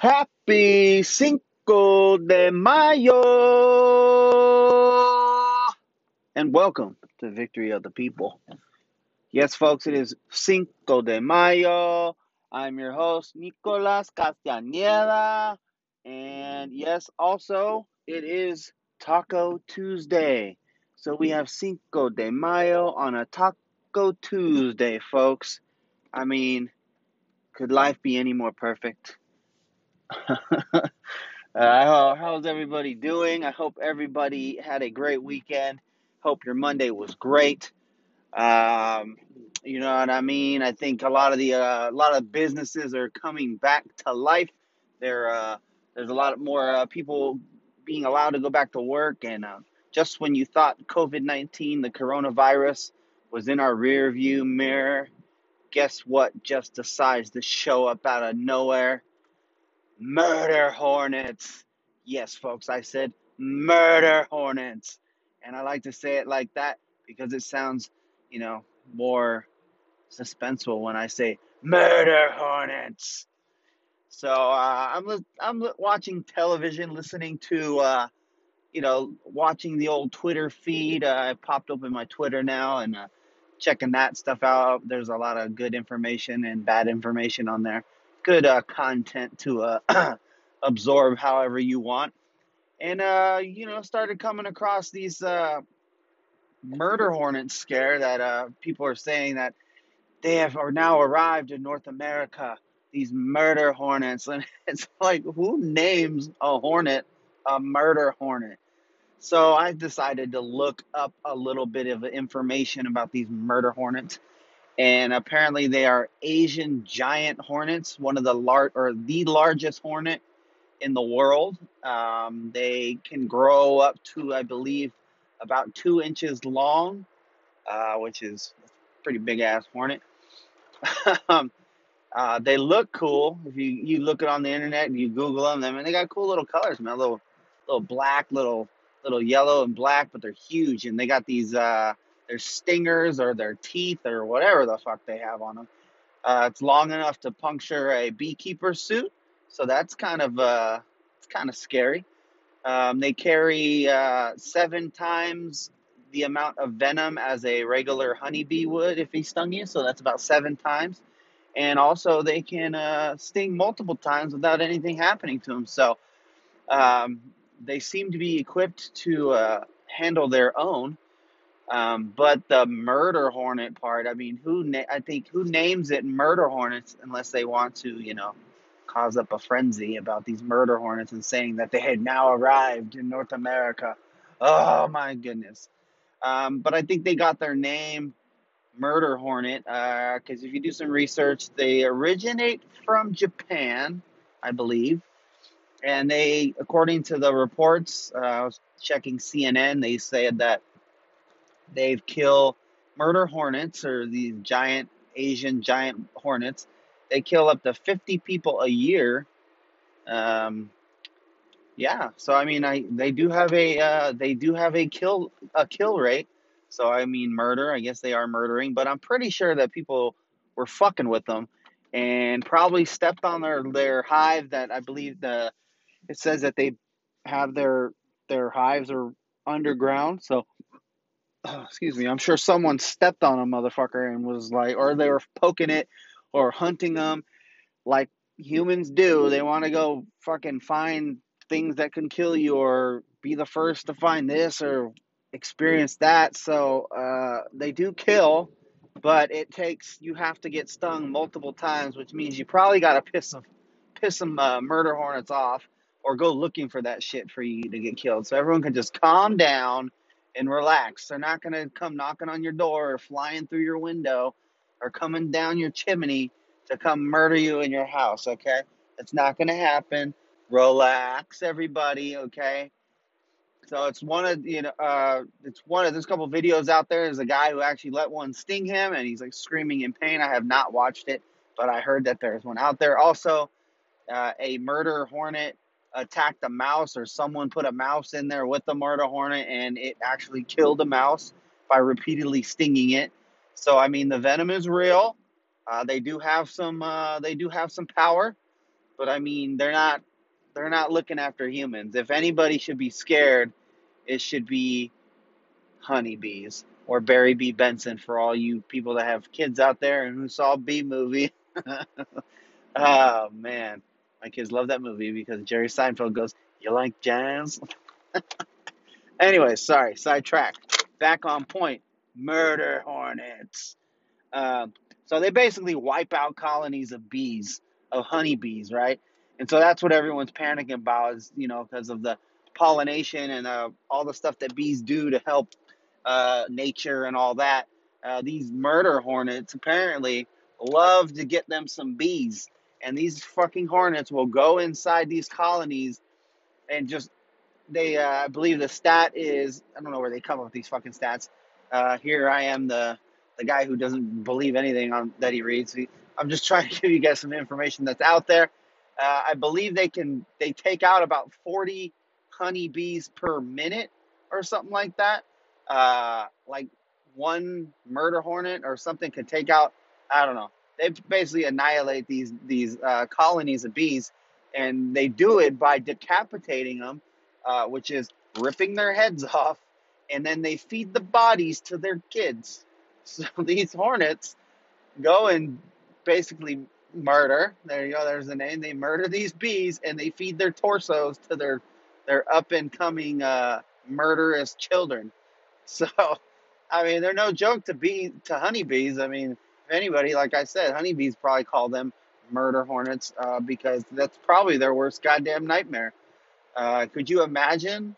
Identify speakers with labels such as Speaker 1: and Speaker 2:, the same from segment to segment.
Speaker 1: Happy Cinco de Mayo! And welcome to Victory of the People. Yes, folks, it is Cinco de Mayo. I'm your host, Nicolas Castañeda. And yes, also, it is Taco Tuesday. So we have Cinco de Mayo on a Taco Tuesday, folks. I mean, could life be any more perfect? uh, how's everybody doing? I hope everybody had a great weekend. Hope your Monday was great. Um, you know what I mean? I think a lot of the uh, a lot of businesses are coming back to life. There, uh, there's a lot more uh, people being allowed to go back to work, and uh, just when you thought COVID nineteen, the coronavirus, was in our rear view mirror, guess what? Just decides to show up out of nowhere Murder hornets. Yes, folks, I said murder hornets. And I like to say it like that because it sounds, you know, more suspenseful when I say murder hornets. So uh, I'm I'm watching television, listening to, uh, you know, watching the old Twitter feed. Uh, I popped open my Twitter now and uh, checking that stuff out. There's a lot of good information and bad information on there good uh, content to uh, absorb however you want. And, uh, you know, started coming across these uh, murder hornets scare that uh, people are saying that they have are now arrived in North America. These murder hornets. And it's like, who names a hornet a murder hornet? So I decided to look up a little bit of information about these murder hornets and apparently they are Asian giant hornets, one of the lar- or the largest hornet in the world. Um, they can grow up to, I believe, about two inches long, uh, which is pretty big ass hornet. um, uh, they look cool. If you, you look it on the internet and you Google them, I mean, they got cool little colors, man. Little, little black, little, little yellow and black, but they're huge, and they got these. Uh, their stingers or their teeth or whatever the fuck they have on them. Uh, it's long enough to puncture a beekeeper suit, so that's kind of uh, it's kind of scary. Um, they carry uh, seven times the amount of venom as a regular honeybee would if he stung you, so that's about seven times. And also, they can uh, sting multiple times without anything happening to them. So, um, they seem to be equipped to uh, handle their own. Um, but the murder hornet part, I mean, who na- I think who names it murder hornets unless they want to, you know, cause up a frenzy about these murder hornets and saying that they had now arrived in North America. Oh my goodness. Um, but I think they got their name murder hornet because uh, if you do some research, they originate from Japan, I believe. And they, according to the reports, uh, I was checking CNN, they said that They've killed murder hornets or these giant Asian giant hornets. They kill up to 50 people a year. Um, yeah, so I mean, I they do have a uh, they do have a kill a kill rate. So I mean, murder. I guess they are murdering, but I'm pretty sure that people were fucking with them and probably stepped on their their hive. That I believe the it says that they have their their hives are underground. So excuse me, I'm sure someone stepped on a motherfucker and was like, or they were poking it or hunting them like humans do. They want to go fucking find things that can kill you or be the first to find this or experience that. So uh, they do kill, but it takes, you have to get stung multiple times, which means you probably got to piss some, piss some uh, murder hornets off or go looking for that shit for you to get killed. So everyone can just calm down and relax. They're not going to come knocking on your door or flying through your window or coming down your chimney to come murder you in your house, okay? It's not going to happen. Relax, everybody, okay? So it's one of you know, uh, it's one of there's a couple videos out there. There's a guy who actually let one sting him, and he's like screaming in pain. I have not watched it, but I heard that there's one out there. Also, uh, a murder hornet attacked a mouse or someone put a mouse in there with the murder hornet and it actually killed a mouse by repeatedly stinging it. So I mean the venom is real. Uh, they do have some uh, they do have some power, but I mean, they're not they're not looking after humans. If anybody should be scared, it should be honeybees or Barry B. Benson for all you people that have kids out there and who saw Bee Movie. oh man, my kids love that movie because Jerry Seinfeld goes, "You like jazz?" anyway, sorry, sidetrack. Back on point. Murder hornets. Um, so they basically wipe out colonies of bees, of honeybees, right? And so that's what everyone's panicking about is, you know, because of the pollination and uh, all the stuff that bees do to help uh, nature and all that. Uh, these murder hornets apparently love to get them some bees. And these fucking hornets will go inside these colonies and just, they, uh, I believe the stat is, I don't know where they come up with these fucking stats. Uh, here I am, the, the guy who doesn't believe anything on that he reads. I'm just trying to give you guys some information that's out there. Uh, I believe they can, they take out about 40 honeybees per minute or something like that. Uh, like one murder hornet or something could take out, I don't know. They basically annihilate these these uh, colonies of bees, and they do it by decapitating them, uh, which is ripping their heads off, and then they feed the bodies to their kids. So these hornets go and basically murder. There you go. There's the name. They murder these bees and they feed their torsos to their their up and coming uh, murderous children. So, I mean, they're no joke to bee to honeybees. I mean, anybody, like I said, honeybees probably call them murder hornets uh, because that's probably their worst goddamn nightmare. Uh, could you imagine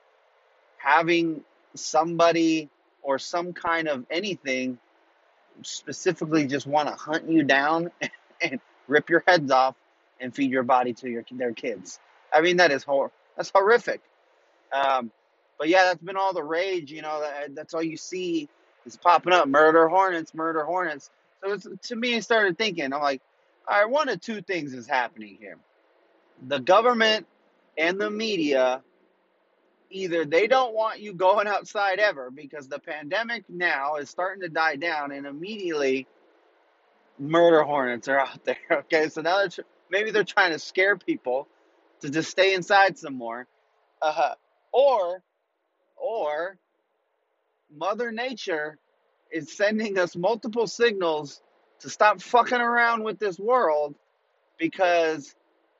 Speaker 1: having somebody or some kind of anything specifically just want to hunt you down and rip your heads off and feed your body to your their kids? I mean, that is hor- that's horrific. Um, but yeah, that's been all the rage. You know, that, that's all you see is popping up: murder hornets, murder hornets. So to me, I started thinking, I'm like, all right, one of two things is happening here. The government and the media either they don't want you going outside ever because the pandemic now is starting to die down and immediately murder hornets are out there okay? So now they're maybe they're trying to scare people to just stay inside some more. Uh, or or mother nature is sending us multiple signals to stop fucking around with this world because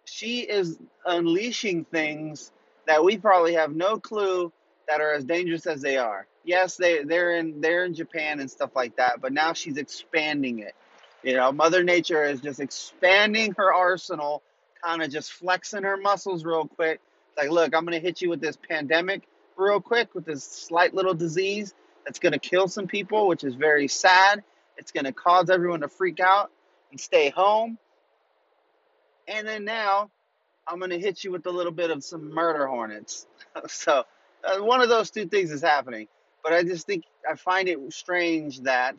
Speaker 1: she is unleashing things that we probably have no clue that are as dangerous as they are. Yes, they they're in they're in Japan and stuff like that, but now she's expanding it. You know, Mother Nature is just expanding her arsenal, kind of just flexing her muscles real quick. Like, look, I'm gonna hit you with this pandemic real quick with this slight little disease that's gonna kill some people, which is very sad. It's gonna cause everyone to freak out and stay home. And then now I'm gonna hit you with a little bit of some murder hornets. so uh, one of those two things is happening. But I just think I find it strange that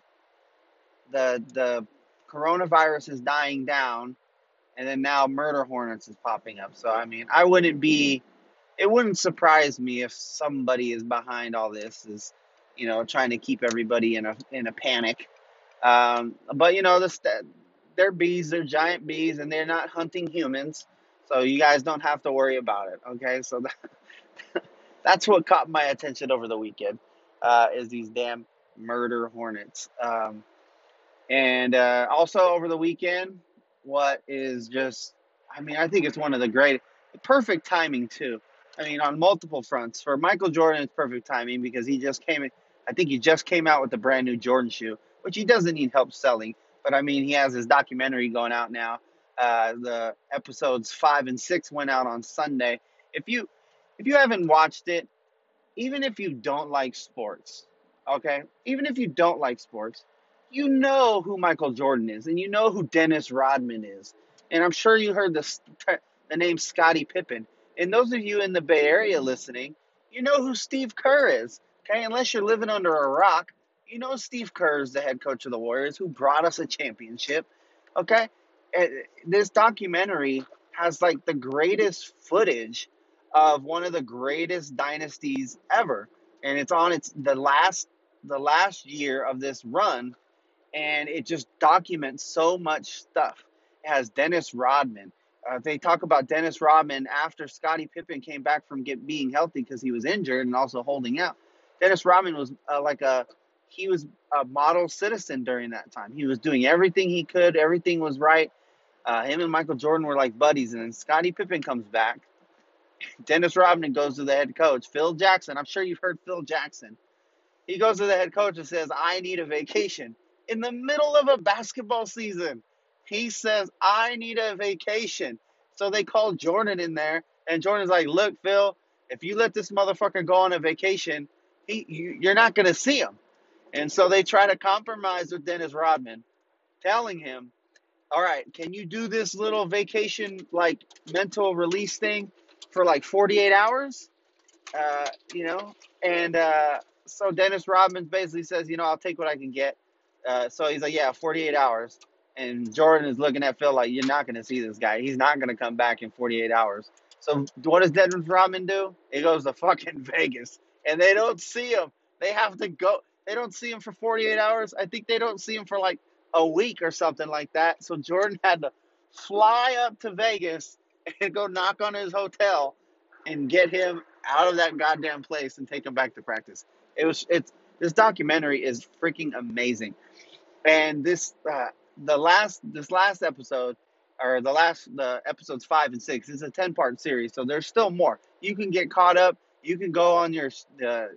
Speaker 1: the the coronavirus is dying down, and then now murder hornets is popping up. So I mean, I wouldn't be, it wouldn't surprise me if somebody is behind all this, is you know trying to keep everybody in a in a panic. Um, but you know, this they're bees, they're giant bees, and they're not hunting humans. So you guys don't have to worry about it. Okay, so that, that's what caught my attention over the weekend uh, is these damn murder hornets. Um, and uh, also over the weekend, what is just, I mean, I think it's one of the great, perfect timing too. I mean, on multiple fronts. For Michael Jordan, it's perfect timing because he just came, I think he just came out with the brand new Jordan shoe, which he doesn't need help selling. But I mean, he has his documentary going out now uh, the episodes five and six went out on Sunday. If you if you haven't watched it, even if you don't like sports, okay, even if you don't like sports, you know who Michael Jordan is, and you know who Dennis Rodman is, and I'm sure you heard the the name Scottie Pippen. And those of you in the Bay Area listening, you know who Steve Kerr is, okay? Unless you're living under a rock, you know Steve Kerr is the head coach of the Warriors, who brought us a championship, okay? this documentary has like the greatest footage of one of the greatest dynasties ever and it's on its the last the last year of this run and it just documents so much stuff it has dennis rodman uh, they talk about Dennis Rodman after Scottie Pippen came back from get being healthy because he was injured and also holding out. Dennis Rodman was uh, like a he was a model citizen during that time. He was doing everything he could. Everything was right. Uh, him and Michael Jordan were like buddies. And then Scottie Pippen comes back. Dennis Rodman goes to the head coach, Phil Jackson. I'm sure you've heard Phil Jackson. He goes to the head coach and says, I need a vacation. In the middle of a basketball season, he says, I need a vacation. So they call Jordan in there, and Jordan's like, Look, Phil, if you let this motherfucker go on a vacation, you, you're not going to see him. And so they try to compromise with Dennis Rodman, telling him, all right, can you do this little vacation, like mental release thing for like 48 hours? Uh, you know, and uh, so Dennis Rodman basically says, you know, I'll take what I can get. Uh, so he's like, yeah, 48 hours. And Jordan is looking at Phil like, you're not going to see this guy. He's not going to come back in 48 hours. So what does Dennis Rodman do? He goes to fucking Vegas, and they don't see him. They have to go. They don't see him for 48 hours. I think they don't see him for like a week or something like that. So Jordan had to fly up to Vegas and go knock on his hotel and get him out of that goddamn place and take him back to practice. It was it's this documentary is freaking amazing. And this uh, the last this last episode or the last the episodes 5 and 6 is a 10 part series. So there's still more. You can get caught up. You can go on your uh,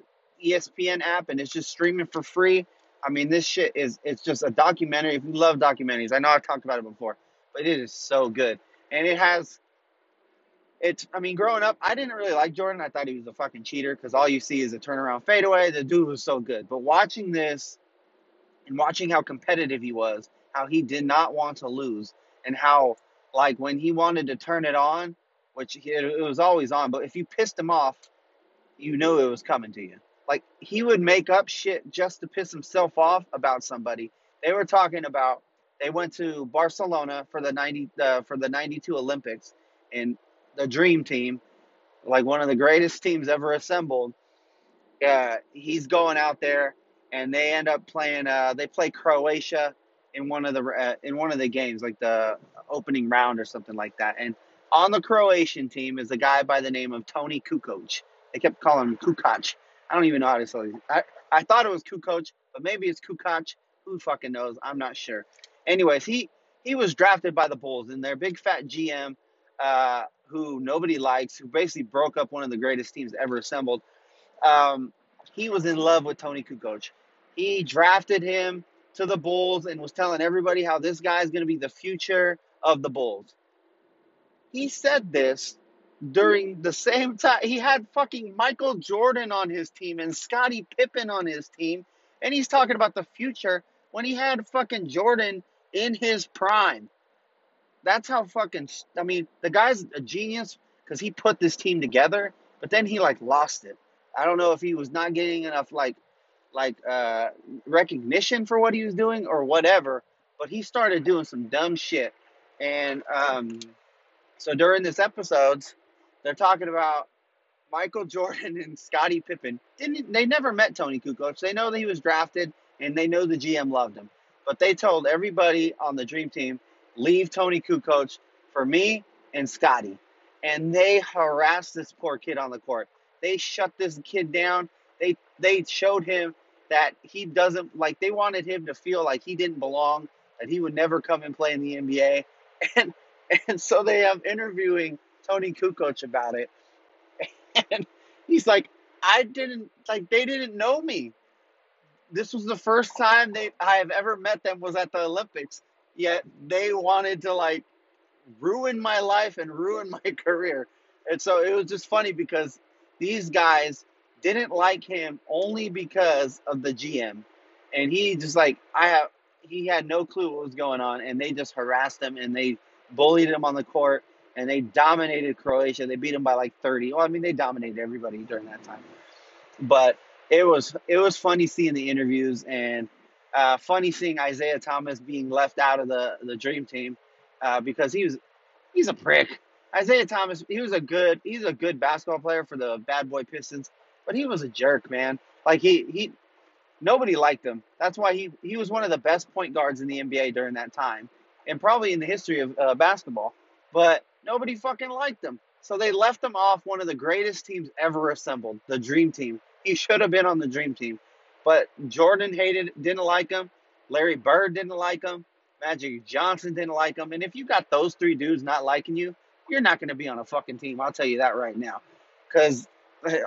Speaker 1: ESPN app and it's just streaming for free. I mean, this shit is it's just a documentary. If you love documentaries, I know I've talked about it before, but it is so good. And it has it's I mean, growing up, I didn't really like Jordan. I thought he was a fucking cheater because all you see is a turnaround fadeaway. The dude was so good. But watching this and watching how competitive he was, how he did not want to lose, and how like when he wanted to turn it on, which it was always on, but if you pissed him off, you knew it was coming to you. Like he would make up shit just to piss himself off about somebody. They were talking about they went to Barcelona for the 90 uh, for the 92 Olympics and the dream team, like one of the greatest teams ever assembled. Uh, he's going out there and they end up playing uh, they play Croatia in one of the uh, in one of the games like the opening round or something like that. And on the Croatian team is a guy by the name of Toni Kukoc. They kept calling him Kukoc I don't even know how to say it. I, I thought it was Kukoc, but maybe it's Kukoc. Who fucking knows? I'm not sure. Anyways, he he was drafted by the Bulls, and their big fat GM, uh, who nobody likes, who basically broke up one of the greatest teams ever assembled. Um, he was in love with Toni Kukoc. He drafted him to the Bulls and was telling everybody how this guy is going to be the future of the Bulls. He said this during the same time he had fucking Michael Jordan on his team and Scottie Pippen on his team and he's talking about the future when he had fucking Jordan in his prime. That's how fucking I mean, the guy's a genius cuz he put this team together, but then he like lost it. I don't know if he was not getting enough like like uh recognition for what he was doing or whatever, but he started doing some dumb shit. And um so during this episodes, they're talking about Michael Jordan and Scottie Pippen. Didn't they never met Toni Kukoc? They know that he was drafted and they know the GM loved him. But they told everybody on the dream team, leave Toni Kukoc for me and Scottie. And they harassed this poor kid on the court. They shut this kid down. They they showed him that he doesn't like they wanted him to feel like he didn't belong, that he would never come and play in the NBA. And and so they have interviewing Toni Kukoc about it. And he's like, I didn't like they didn't know me. This was the first time they I have ever met them was at the Olympics. Yet they wanted to like ruin my life and ruin my career. And so it was just funny because these guys didn't like him only because of the GM. And he just like I have he had no clue what was going on and they just harassed him and they bullied him on the court and they dominated Croatia. They beat them by like 30. Well, I mean, they dominated everybody during that time. But it was it was funny seeing the interviews and uh, funny seeing Isiah Thomas being left out of the the dream team uh, because he was he's a prick. Isiah Thomas, he was a good he's a good basketball player for the Bad Boy Pistons, but he was a jerk, man. Like he he nobody liked him. That's why he he was one of the best point guards in the NBA during that time, and probably in the history of uh, basketball. But Nobody fucking liked him. So they left him off one of the greatest teams ever assembled, the Dream Team. He should have been on the Dream Team. But Jordan hated, didn't like him. Larry Bird didn't like him. Magic Johnson didn't like him. And if you got those three dudes not liking you, you're not going to be on a fucking team. I'll tell you that right now. Because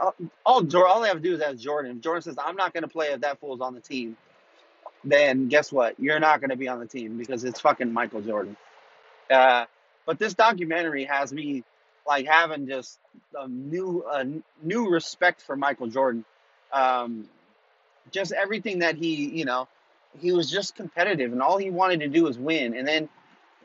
Speaker 1: all, all they have to do is ask Jordan. If Jordan says, I'm not going to play if that fool's on the team, then guess what? You're not going to be on the team because it's fucking Michael Jordan. Uh, but this documentary has me like having just a new a new respect for Michael Jordan. Um, just everything that he, you know, he was just competitive, and all he wanted to do was win. And then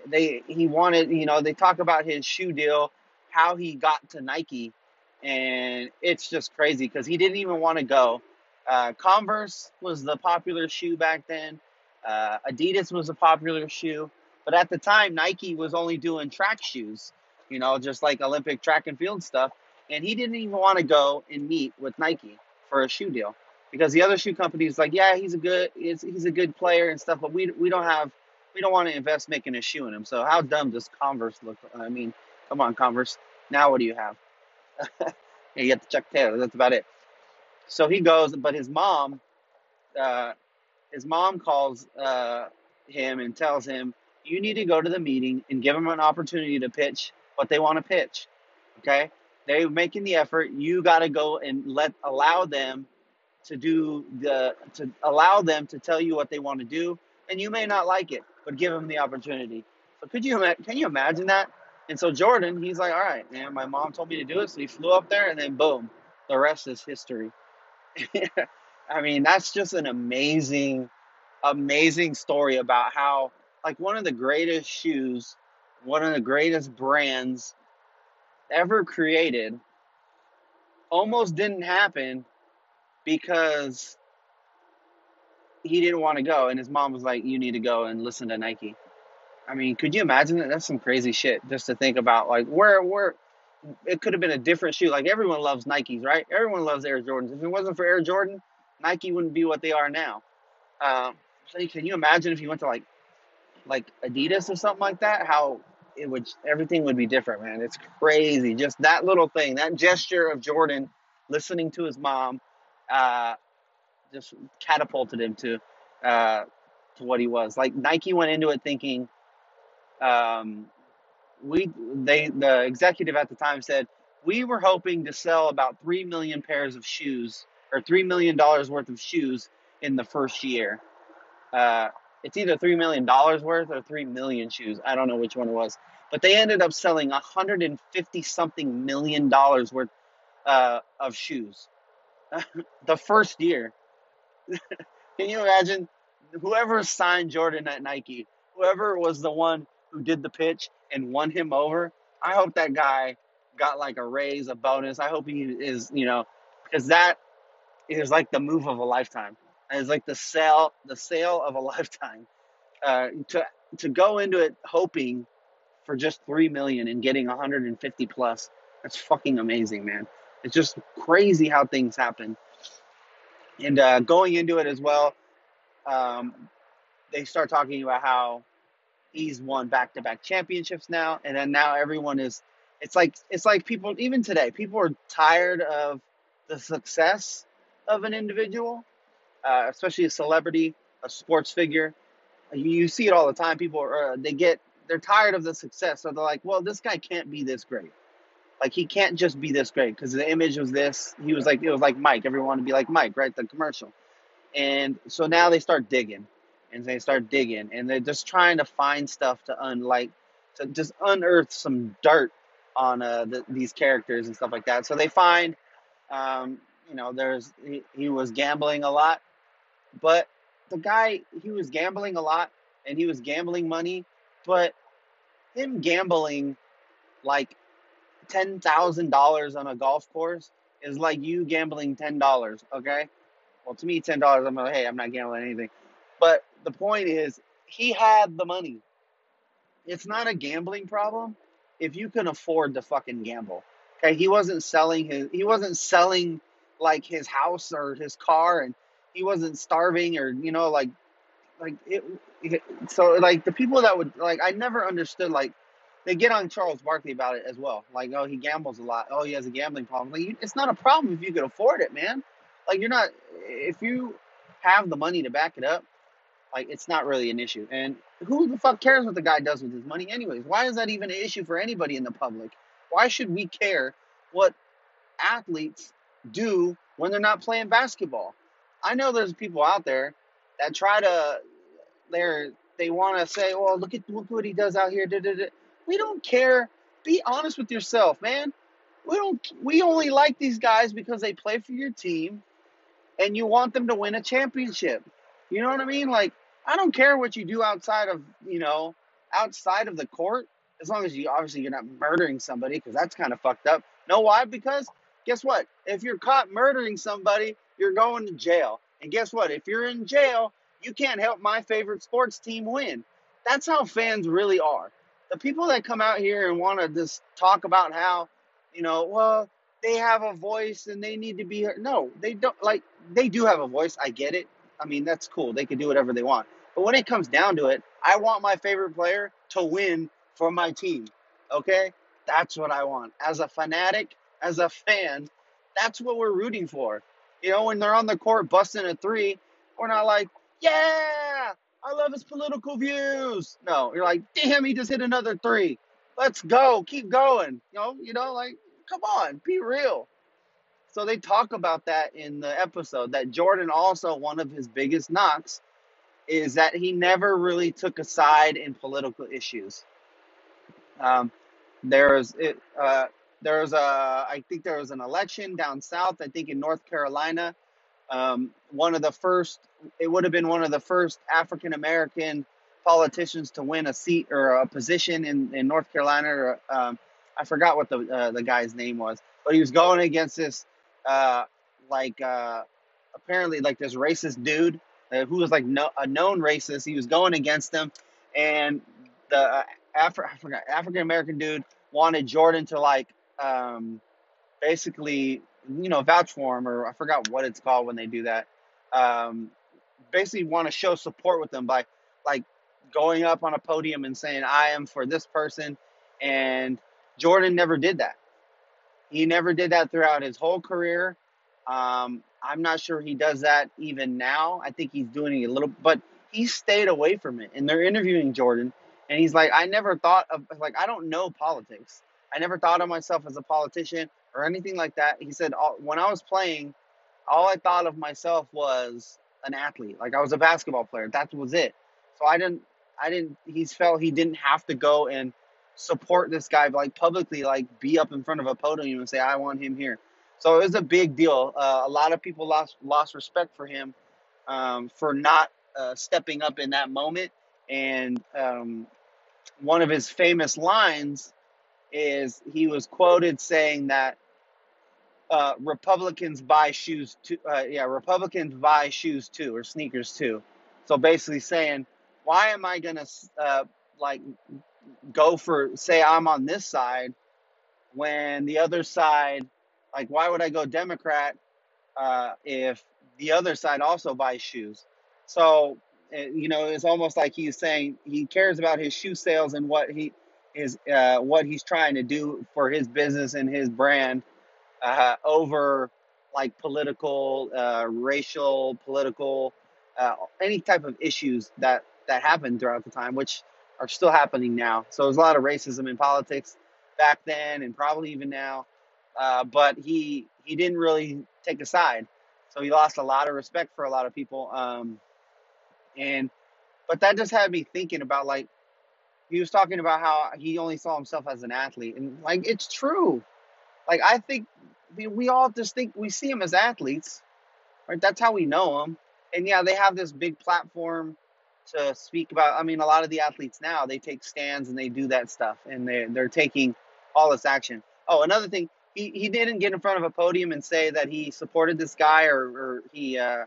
Speaker 1: they he wanted, you know, they talk about his shoe deal, how he got to Nike, and it's just crazy because he didn't even want to go. Uh, Converse was the popular shoe back then. Uh, Adidas was a popular shoe, but at the time Nike was only doing track shoes, you know, just like Olympic track and field stuff. And he didn't even want to go and meet with Nike for a shoe deal because the other shoe company companies like, yeah, he's a good, he's, he's a good player and stuff, but we we don't have, we don't want to invest making a shoe in him. So how dumb does Converse look? I mean, come on, Converse. Now what do you have? you get the Chuck Taylor. That's about it. So he goes, but his mom, uh, his mom calls uh, him and tells him, "You need to go to the meeting and give them an opportunity to pitch what they want to pitch." Okay, they're making the effort. You got to go and let allow them to do the to allow them to tell you what they want to do, and you may not like it, but give them the opportunity. So could you can you imagine that? And so Jordan, he's like, all right, man, my mom told me to do it. So he flew up there and then boom, the rest is history. I mean, that's just an amazing, amazing story about how, like, one of the greatest shoes, one of the greatest brands ever created almost didn't happen because he didn't want to go. And his mom was like, you need to go and listen to Nike. I mean, could you imagine that? That's some crazy shit just to think about. Like, where, where, it could have been a different shoe. Like, everyone loves Nikes, right? Everyone loves Air Jordans. If it wasn't for Air Jordan, Nike wouldn't be what they are now. Um, so can you imagine if you went to like, like Adidas or something like that? How it would, everything would be different, man. It's crazy. Just that little thing, that gesture of Jordan listening to his mom, uh, just catapulted him to, uh, to what he was. Like Nike went into it thinking, um, we they the executive at the time said we were hoping to sell about three million pairs of shoes or three million dollars worth of shoes in the first year. Uh, it's either three million dollars worth or three million shoes. I don't know which one it was, but they ended up selling 150 something million dollars worth uh, of shoes the first year. Can you imagine? Whoever signed Jordan at Nike, whoever was the one who did the pitch and won him over. I hope that guy got like a raise, a bonus. I hope he is, you know, because that is like the move of a lifetime. It's like the sale, the sale of a lifetime. Uh, to to go into it hoping for just three million and getting 150 plus. That's fucking amazing, man. It's just crazy how things happen. And uh, going into it as well, um, they start talking about how he's won back to back championships now, and then now everyone is. It's like it's like people even today people are tired of the success of an individual, uh, especially a celebrity, a sports figure. You see it all the time. People are uh, they get they're tired of the success, so they're like, well, this guy can't be this great. Like he can't just be this great because the image was this. He was like it was like Mike. Everyone wanted to be like Mike, right? The commercial. And so now they start digging and they start digging and they're just trying to find stuff to unlike to just unearth some dirt on uh, the, these characters and stuff like that. So they find, um, you know, there's he, he was gambling a lot, but the guy he was gambling a lot and he was gambling money, but him gambling like ten thousand dollars on a golf course is like you gambling ten dollars. Okay, well to me ten dollars I'm like hey I'm not gambling anything, but the point is, he had the money. It's not a gambling problem if you can afford to fucking gamble. Okay, he wasn't selling his he wasn't selling like his house or his car and he wasn't starving or you know like like it, it so like the people that would like I never understood like they get on Charles Barkley about it as well. Like, oh, he gambles a lot. Oh, he has a gambling problem. Like, it's not a problem if you can afford it, man. Like, you're not if you have the money to back it up. Like, it's not really an issue. And who the fuck cares what the guy does with his money, anyways? Why is that even an issue for anybody in the public? Why should we care what athletes do when they're not playing basketball? I know there's people out there that try to they're they want to say, "Oh, look at look what he does out here." Da, da, da. We don't care. Be honest with yourself, man. We don't. We only like these guys because they play for your team, and you want them to win a championship. You know what I mean? Like, I don't care what you do outside of you know outside of the court, as long as you obviously you're not murdering somebody, because that's kind of fucked up. Know why? Because guess what? If you're caught murdering somebody, you're going to jail. And guess what? If you're in jail, you can't help my favorite sports team win. That's how fans really are. The people that come out here and want to just talk about how, you know, well, they have a voice and they need to be heard. No, they don't. Like, they do have a voice. I get it. I mean, that's cool. They can do whatever they want. But when it comes down to it, I want my favorite player to win for my team. Okay? That's what I want. As a fanatic, as a fan, that's what we're rooting for. You know, when they're on the court busting a three, we're not like, yeah, I love his political views. No, you're like, damn, he just hit another three. Let's go, keep going. You know, you know, like, come on, be real. So they talk about that in the episode that Jordan also one of his biggest knocks is that he never really took a side in political issues. Um, there was it. Uh, there was a. I think there was an election down south. I think in North Carolina. Um, one of the first. It would have been one of the first African American politicians to win a seat or a position in, in North Carolina. Or, um, I forgot what the uh, the guy's name was, but he was going against this uh, like uh, apparently like this racist dude uh, who was like no, a known racist. He was going against him, and the uh, Afri- I forgot African American dude wanted Jordan to like um, basically you know vouch for him or I forgot what it's called when they do that. Um, basically, want to show support with them by like going up on a podium and saying I am for this person, and Jordan never did that. He never did that throughout his whole career. Um, I'm not sure he does that even now. I think he's doing it a little, but he stayed away from it. And they're interviewing Jordan, and he's like, I never thought of like I don't know politics. I never thought of myself as a politician or anything like that. He said when I was playing, all I thought of myself was an athlete. Like I was a basketball player. That was it. So I didn't. I didn't. He's felt he didn't have to go and support this guy like publicly, like be up in front of a podium and say I want him here. So it was a big deal. Uh, a lot of people lost lost respect for him um, for not uh, stepping up in that moment. And um, one of his famous lines is he was quoted saying that uh, Republicans buy shoes too. Uh, yeah, Republicans buy shoes too, or sneakers too. So basically saying, why am I gonna uh, like go for say I'm on this side when the other side, like, why would I go Democrat uh, if the other side also buys shoes? So eh, you know, it's almost like he's saying he cares about his shoe sales and what he is uh, what he's trying to do for his business and his brand uh, over like political, uh, racial, political, uh, any type of issues that that happened throughout the time, which are still happening now. So there's a lot of racism in politics back then and probably even now. Uh, but he he didn't really take a side, so he lost a lot of respect for a lot of people. Um, and but that just had me thinking about like he was talking about how he only saw himself as an athlete, and like it's true. Like I think we, all just think we see him as athletes, right? That's how we know him And yeah, they have this big platform to speak about. I mean, a lot of the athletes now they take stands and they do that stuff, and they they're taking all this action. Oh, another thing, he, he didn't get in front of a podium and say that he supported this guy or, or he uh,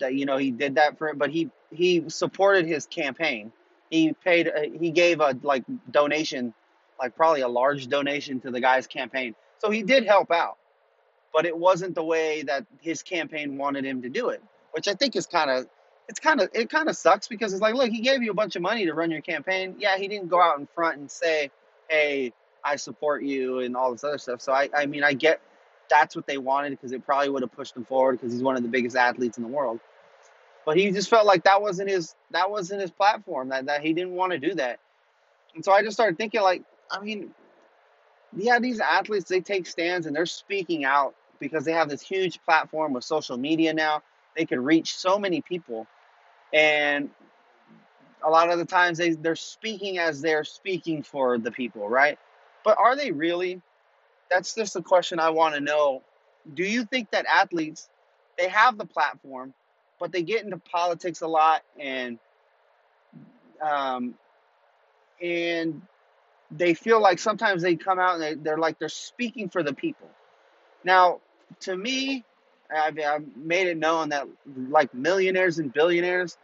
Speaker 1: that you know he did that for it, but he he supported his campaign. He paid uh, he gave a like donation, like probably a large donation to the guy's campaign. So he did help out, but it wasn't the way that his campaign wanted him to do it, which I think is kind of it's kind of it kind of sucks because it's like, look, he gave you a bunch of money to run your campaign. Yeah, he didn't go out in front and say, hey, I support you and all this other stuff. So I, I mean, I get that's what they wanted because it probably would have pushed him forward because he's one of the biggest athletes in the world. But he just felt like that wasn't his that wasn't his platform. That that he didn't want to do that. And so I just started thinking like, I mean, yeah, these athletes they take stands and they're speaking out because they have this huge platform with social media now. They can reach so many people, and a lot of the times they they're speaking as they're speaking for the people, right? But are they really? That's just a question I want to know. Do you think that athletes they have the platform, but they get into politics a lot and um, and they feel like sometimes they come out and they, they're like they're speaking for the people. Now, to me, I've, I've made it known that like millionaires and billionaires,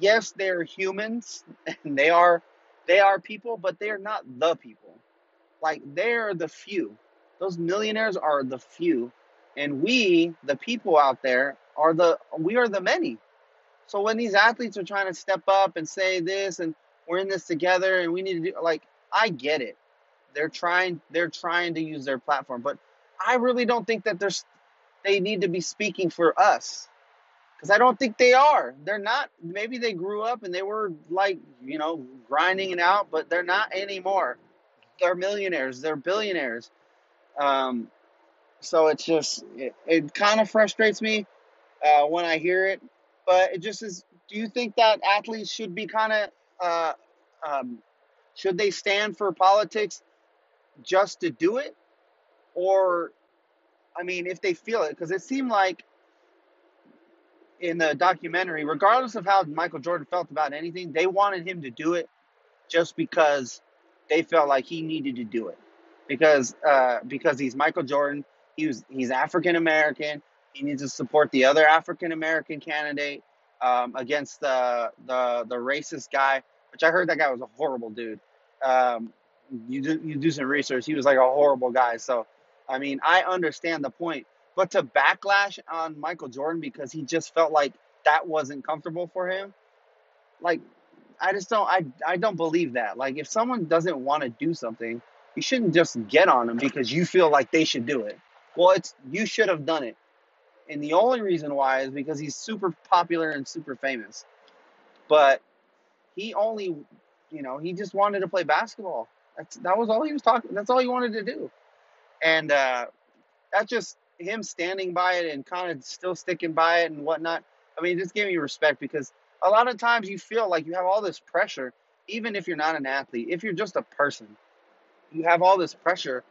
Speaker 1: yes, they're humans and they are they are people, but they're not the people. Like they're the few. Those millionaires are the few, and we, the people out there, are the we are the many. So when these athletes are trying to step up and say this and we're in this together and we need to do like I get it. They're trying they're trying to use their platform, but I really don't think that there's they need to be speaking for us. Cuz I don't think they are. They're not maybe they grew up and they were like, you know, grinding it out, but they're not anymore. They're millionaires, they're billionaires. Um so it's just it, it kind of frustrates me uh, when I hear it, but it just is. Do you think that athletes should be kind of uh, um, should they stand for politics just to do it? Or, I mean, if they feel it, because it seemed like in the documentary, regardless of how Michael Jordan felt about anything, they wanted him to do it just because they felt like he needed to do it. Because uh, because he's Michael Jordan, he was he's African American. He needs to support the other African American candidate um, against the the the racist guy which I heard that guy was a horrible dude. Um, you do you do some research. He was like a horrible guy. So, I mean, I understand the point, but to backlash on Michael Jordan because he just felt like that wasn't comfortable for him, like I just don't I I don't believe that. Like if someone doesn't want to do something, you shouldn't just get on them because you feel like they should do it. Well, it's you should have done it. And the only reason why is because he's super popular and super famous. But he only, you know, he just wanted to play basketball. That's that was all he was talking. That's all he wanted to do, and uh, that's just him standing by it and kind of still sticking by it and whatnot. I mean, just give me respect because a lot of times you feel like you have all this pressure, even if you're not an athlete, if you're just a person, you have all this pressure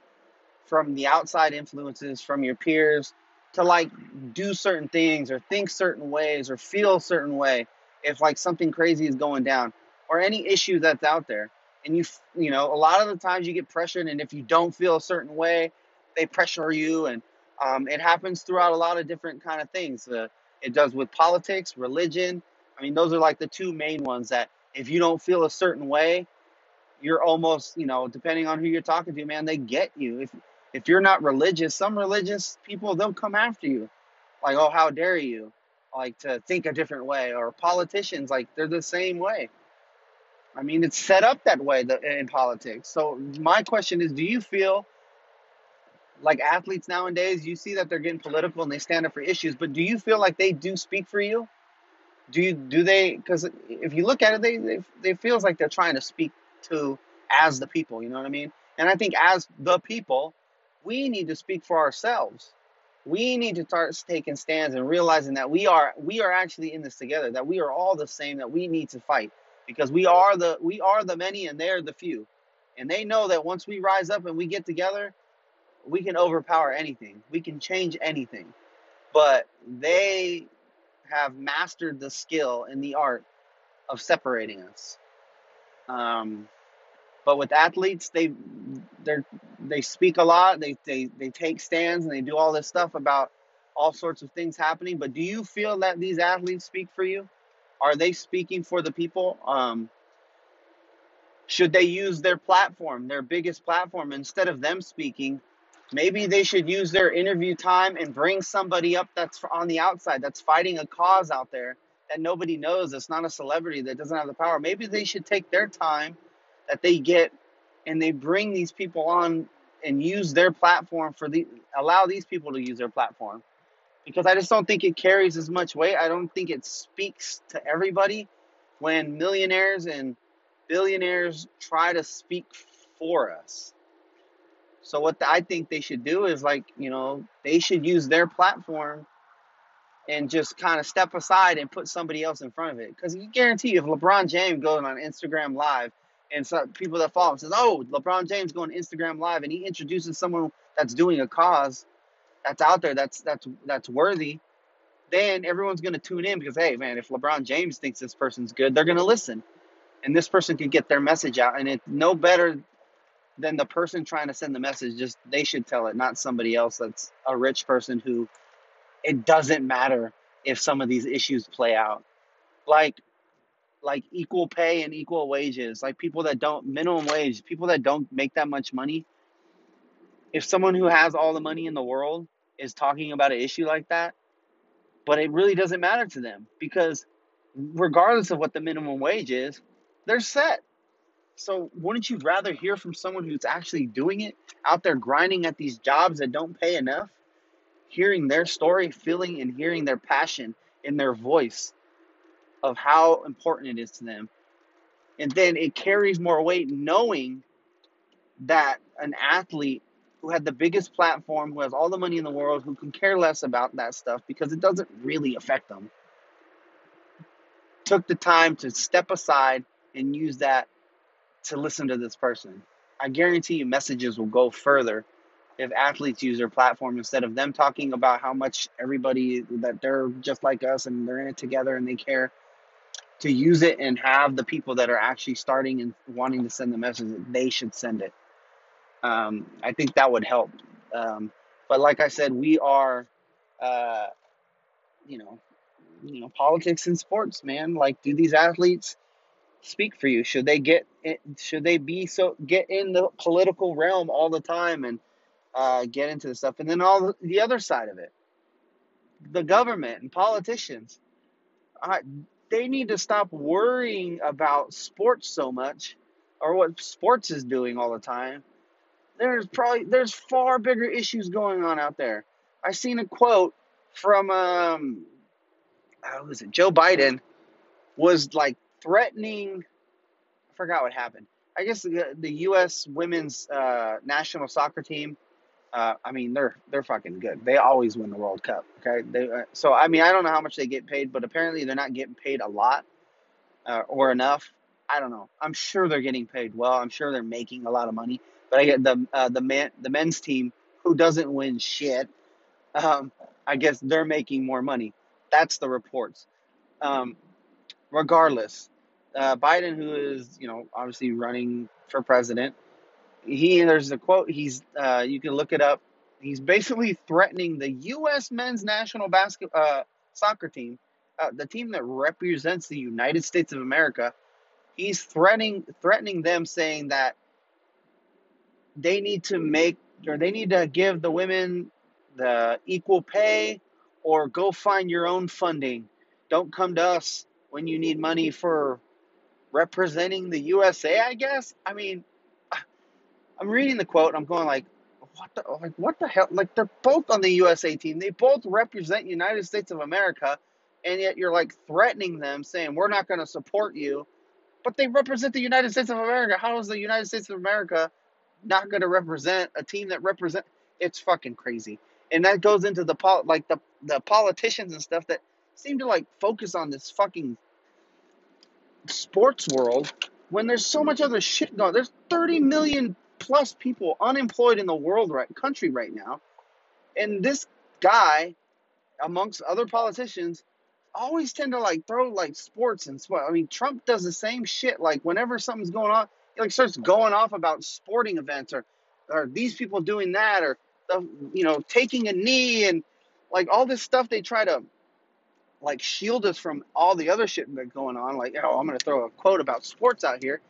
Speaker 1: from the outside influences, from your peers, to like do certain things or think certain ways or feel a certain way if like something crazy is going down or any issue that's out there. And you you know a lot of the times you get pressured and if you don't feel a certain way they pressure you and um, it happens throughout a lot of different kind of things. Uh, it does with politics religion. I mean those are like the two main ones that if you don't feel a certain way you're almost you know depending on who you're talking to man they get you. If if you're not religious some religious people they'll come after you. Like oh how dare you? Like to think a different way. Or politicians like they're the same way. I mean it's set up that way in politics. So my question is do you feel like athletes nowadays you see that they're getting political and they stand up for issues but do you feel like they do speak for you? Do you do they because if you look at it they, they they feels like they're trying to speak to as the people you know what i mean? And i think as the people we need to speak for ourselves. We need to start taking stands and realizing that we are we are actually in this together that we are all the same that we need to fight. Because we are the we are the many and they're the few. And they know that once we rise up and we get together we can overpower anything. We can change anything. But they have mastered the skill and the art of separating us. Um, but with athletes, they they they speak a lot. They, they they take stands and they do all this stuff about all sorts of things happening. But do you feel that these athletes speak for you? Are they speaking for the people? Um, should they use their platform, their biggest platform, instead of them speaking? Maybe they should use their interview time and bring somebody up that's on the outside, that's fighting a cause out there, that nobody knows, that's not a celebrity, that doesn't have the power. Maybe they should take their time that they get and they bring these people on and use their platform for the allow these people to use their platform because I just don't think it carries as much weight. I don't think it speaks to everybody when millionaires and billionaires try to speak for us. So what the, I think they should do is like, you know, they should use their platform and just kind of step aside and put somebody else in front of it. Because you guarantee if LeBron James goes on Instagram Live and some people that follow him says, "Oh, LeBron James going Instagram Live," and he introduces someone that's doing a cause that's out there that's that's that's worthy, then everyone's going to tune in because hey, man, if LeBron James thinks this person's good, they're going to listen, and this person can get their message out, and it's no better than the person trying to send the message. Just they should tell it, not somebody else that's a rich person who it doesn't matter if some of these issues play out. Like like equal pay and equal wages, like people that don't minimum wage, people that don't make that much money. If someone who has all the money in the world is talking about an issue like that, but it really doesn't matter to them because regardless of what the minimum wage is, they're set. So wouldn't you rather hear from someone who's actually doing it, out there grinding at these jobs that don't pay enough, hearing their story, feeling and hearing their passion in their voice of how important it is to them. And then it carries more weight knowing that an athlete who had the biggest platform, who has all the money in the world, who can care less about that stuff because it doesn't really affect them, took the time to step aside and use that to listen to this person. I guarantee you messages will go further if athletes use their platform instead of them talking about how much everybody that they're just like us and they're in it together and they care to use it and have the people that are actually starting and wanting to send the message that they should send it. Um, I think that would help. Um, but like I said, we are, uh, you know, you know, politics and sports, man. Like, do these athletes speak for you? Should they get? Should they be so get in the political realm all the time and uh, get into the stuff? And then all the other side of it, the government and politicians. Uh, they need to stop worrying about sports so much or what sports is doing all the time. There's probably there's far bigger issues going on out there. I seen a quote from um how was it Joe Biden was like threatening I forgot what happened. I guess the, the U.S. women's uh, national soccer team uh, I mean, they're they're fucking good. They always win the World Cup. Okay, they, uh, so I mean, I don't know how much they get paid, but apparently they're not getting paid a lot uh, or enough. I don't know. I'm sure they're getting paid well. I'm sure they're making a lot of money. But I get the uh, the man the men's team who doesn't win shit. Um, I guess they're making more money. That's the reports. Um, regardless, uh, Biden, who is you know obviously running for president, he there's a quote he's uh, you can look it up he's basically threatening the U.S. men's national basket uh, soccer team, uh, the team that represents the United States of America. He's threatening threatening them, saying that they need to make or they need to give the women the equal pay, or go find your own funding. Don't come to us when you need money for representing the USA. I guess. I mean, I'm reading the quote and I'm going like, what the like what the hell? Like they're both on the USA team. They both represent United States of America, and yet you're like threatening them, saying we're not going to support you, but they represent the United States of America. How is the United States of America not going to represent a team that represent? It's fucking crazy, and that goes into the pol like the the politicians and stuff that seem to like focus on this fucking sports world when there's so much other shit going. There's 30 million plus people unemployed in the world right country right now. And this guy, amongst other politicians, always tend to like throw like sports and sport. I mean, Trump does the same shit. Like whenever something's going on, he like starts going off about sporting events or or these people doing that or the, you know taking a knee and like all this stuff they try to like shield us from all the other shit that's going on. Like, oh, I'm gonna throw a quote about sports out here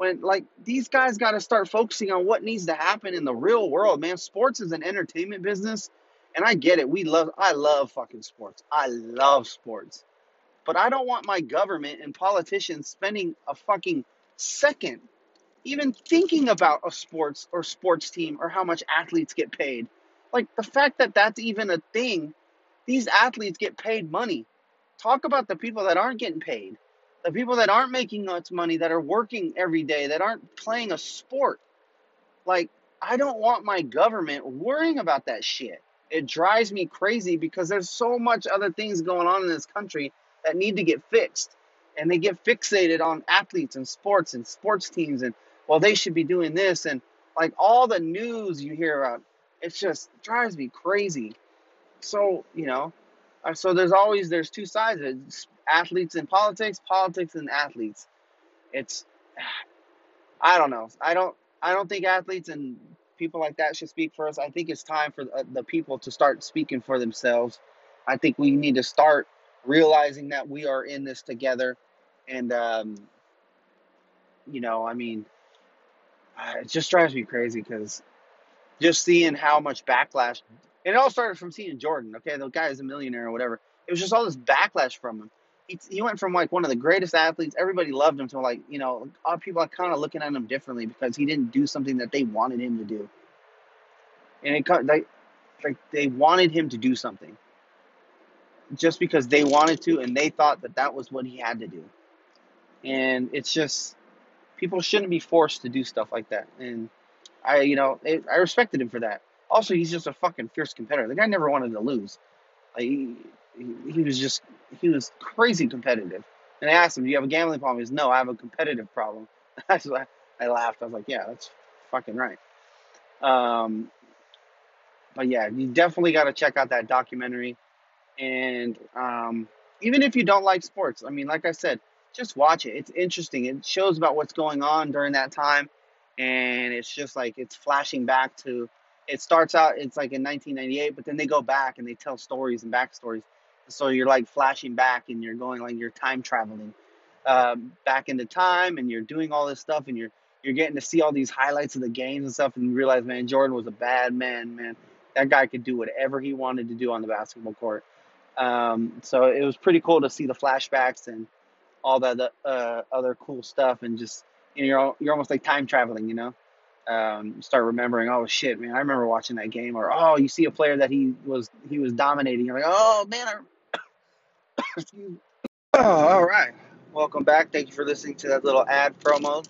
Speaker 1: when like these guys got to start focusing on what needs to happen in the real world, man. Sports is an entertainment business, and I get it. We love, I love fucking sports. I love sports, But I don't want my government and politicians spending a fucking second even thinking about a sports or sports team or how much athletes get paid. Like the fact that that's even a thing, these athletes get paid money. Talk about the people that aren't getting paid, the people that aren't making much money, that are working every day, that aren't playing a sport. Like, I don't want my government worrying about that shit. It drives me crazy because there's so much other things going on in this country that need to get fixed. And they get fixated on athletes and sports and sports teams and well they should be doing this and like all the news you hear about it just drives me crazy so you know uh, so there's always there's two sides athletes and politics politics and athletes it's i don't know i don't i don't think athletes and people like that should speak for us i think it's time for the, the people to start speaking for themselves i think we need to start realizing that we are in this together and um, you know i mean uh, it just drives me crazy because just seeing how much backlash, and it all started from seeing Jordan. Okay, the guy is a millionaire or whatever. It was just all this backlash from him. He, went from like one of the greatest athletes, everybody loved him, to like you know, all people are kind of looking at him differently because he didn't do something that they wanted him to do. And it like like they wanted him to do something just because they wanted to, and they thought that that was what he had to do. And it's just people shouldn't be forced to do stuff like that. And I, you know, it, I respected him for that. Also, he's just a fucking fierce competitor. The guy never wanted to lose. Like, he, he was just, he was crazy competitive. And I asked him, "Do you have a gambling problem?" He goes, "No, I have a competitive problem." why I laughed. I was like, "Yeah, that's fucking right." Um, but yeah, you definitely got to check out that documentary. And um, even if you don't like sports, I mean, like I said, just watch it. It's interesting. It shows about what's going on during that time, and it's just like it's flashing back to. It starts out it's like in 1998, but then they go back and they tell stories and backstories. So you're like flashing back and you're going like you're time traveling um, back into time, and you're doing all this stuff, and you're you're getting to see all these highlights of the games and stuff, and you realize, man, Jordan was a bad man, man. That guy could do whatever he wanted to do on the basketball court. Um, so it was pretty cool to see the flashbacks and all that uh, other cool stuff, and just you know, you're you're almost like time traveling, you know. Um, start remembering, oh shit, man, I remember watching that game, or oh, you see a player that he was he was dominating, you're like, oh man, I... oh, all right, welcome back. Thank you for listening to that little ad promo.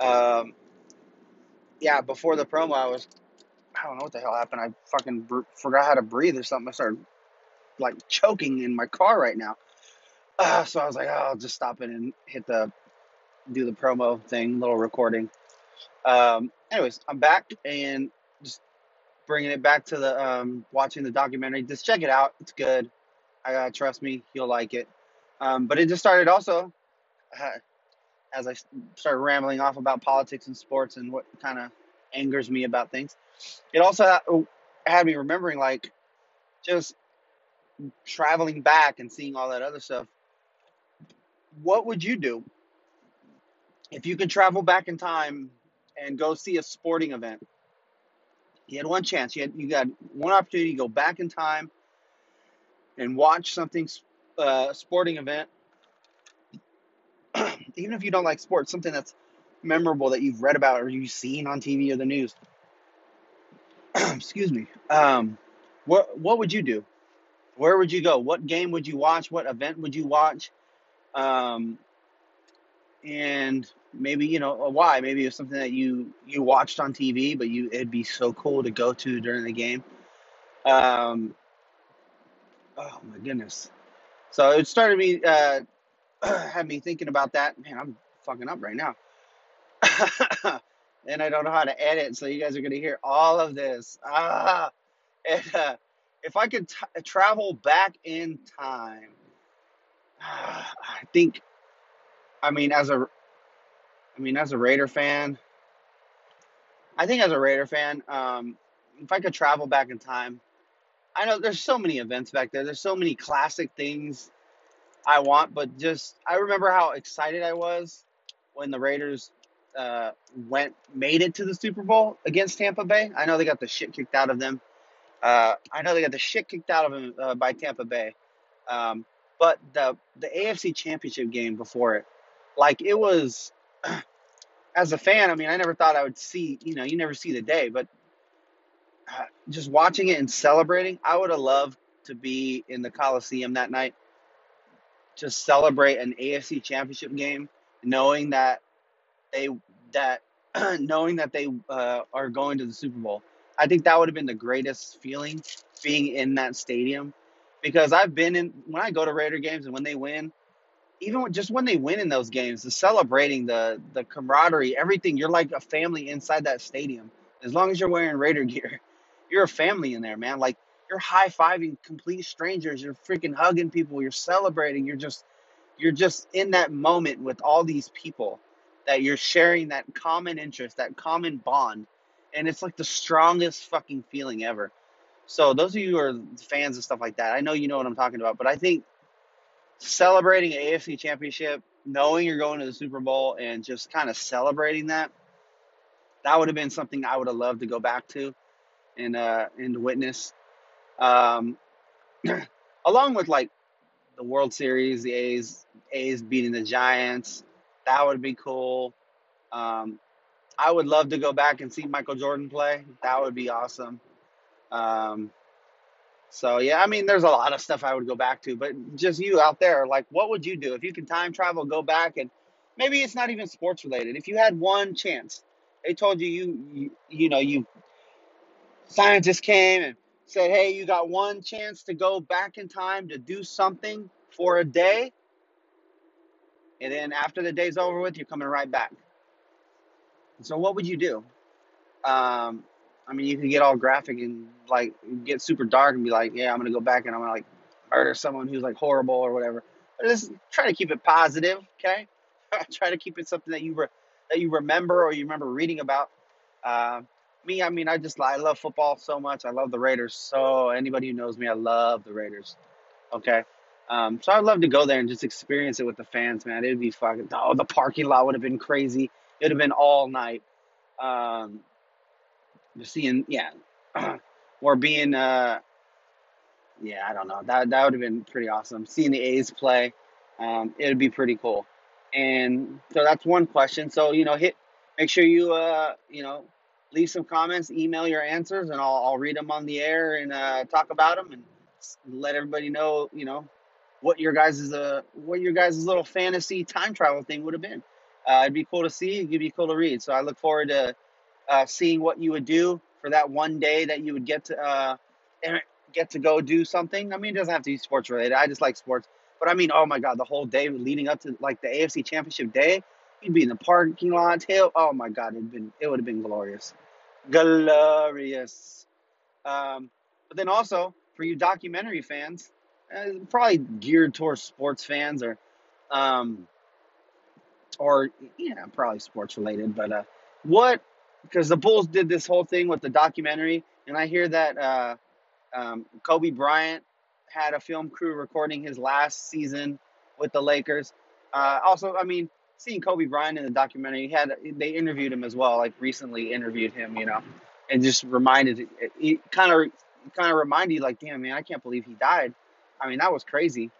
Speaker 1: Um, yeah, before the promo, I was I don't know what the hell happened. I fucking br- forgot how to breathe or something. I started like choking in my car right now. Uh, so I was like, oh, I'll just stop it and hit the do the promo thing, little recording. Um, anyways, I'm back and just bringing it back to the um, watching the documentary. Just check it out; it's good. I uh, trust me, you'll like it. Um, but it just started also uh, as I started rambling off about politics and sports and what kind of angers me about things. It also had me remembering like just traveling back and seeing all that other stuff what would you do if you could travel back in time and go see a sporting event? You had one chance. You had you got one opportunity to go back in time and watch something uh, sporting event, even if you don't like sports, something that's memorable that you've read about or you've seen on TV or the news. Excuse me. Um, what what would you do? Where would you go? What game would you watch? What event would you watch? Um, and maybe you know why maybe it's something that you you watched on tv but you it'd be so cool to go to during the game um oh my goodness. So it started me uh had me thinking about that. Man i'm fucking up right now. And i don't know how to edit so you guys are gonna hear all of this. Ah. And uh if i could t- travel back in time I think, I mean, as a, I mean, as a Raider fan, I think as a Raider fan, um, if I could travel back in time, I know there's so many events back there. There's so many classic things I want, but just I remember how excited I was when the Raiders uh, went made it to the Super Bowl against Tampa Bay. I know they got the shit kicked out of them. Uh, I know they got the shit kicked out of them uh, by Tampa Bay. Um, But the the AFC Championship game before it, like it was, as a fan, I mean, I never thought I would see. You know, you never see the day, but just watching it and celebrating, I would have loved to be in the Coliseum that night to celebrate an AFC Championship game, knowing that they that knowing that they uh, are going to the Super Bowl. I think that would have been the greatest feeling being in that stadium because I've been in when I go to Raider games and when they win, even just when they win in those games, the celebrating, the the camaraderie, everything. You're like a family inside that stadium. As long as you're wearing Raider gear, you're a family in there, man. Like you're high fiving complete strangers. You're freaking hugging people. You're celebrating. You're just you're just in that moment with all these people that you're sharing that common interest, that common bond, and it's like the strongest fucking feeling ever. So those of you who are fans of stuff like that, I know you know what I'm talking about, but I think celebrating AFC championship, knowing you're going to the Super Bowl and just kind of celebrating that, that would have been something I would have loved to go back to and uh and witness. Um along with like the World Series, the A's A's beating the Giants, that would be cool. Um I would love to go back and see Michael Jordan play. That would be awesome. Um, so yeah, I mean, there's a lot of stuff I would go back to, but just you out there, like, what would you do if you could time travel, go back, and maybe it's not even sports related. If you had one chance, they told you you you, you know you scientists came and said, hey, you got one chance to go back in time to do something for a day, and then after the day's over with, you're coming right back. So what would you do? Um, I mean, you can get all graphic and like get super dark and be like, yeah, I'm gonna go back and I'm gonna like murder someone who's like horrible or whatever. But just try to keep it positive, okay? try to keep it something that you re- that you remember or you remember reading about. Uh, me, I mean, I just I love football so much. I love the Raiders. So anybody who knows me, I love the Raiders. Okay. Um, so I'd love to go there and just experience it with the fans, man. It'd be fucking. Oh, the parking lot would have been crazy. It'd have been all night. Um, seeing, yeah, or being, uh, yeah, I don't know. That that would have been pretty awesome. Seeing the A's play, um, it'd be pretty cool. And so that's one question. So you know, hit, make sure you, uh, you know, leave some comments, email your answers, and I'll I'll read them on the air and uh, talk about them and let everybody know, you know, what your guys' uh what your guys' little fantasy time travel thing would have been. Uh, it'd be cool to see. It'd be cool to read. So I look forward to uh, seeing what you would do for that one day that you would get to uh, get to go do something. I mean, it doesn't have to be sports related. I just like sports, but I mean, oh my god, the whole day leading up to like the AFC Championship day, you'd be in the parking lot. Tail, oh my god, it'd been it would have been glorious, glorious. Um, but then also for you documentary fans, uh, probably geared towards sports fans or, um, or yeah, probably sports related. But uh, what because the Bulls did this whole thing with the documentary, and I hear that uh, um, Kobe Bryant had a film crew recording his last season with the Lakers. Uh, also, I mean, seeing Kobe Bryant in the documentary, he had they interviewed him as well, like recently interviewed him, you know, and just reminded it kind of kind of reminded you like, damn man, I can't believe he died. I mean, that was crazy.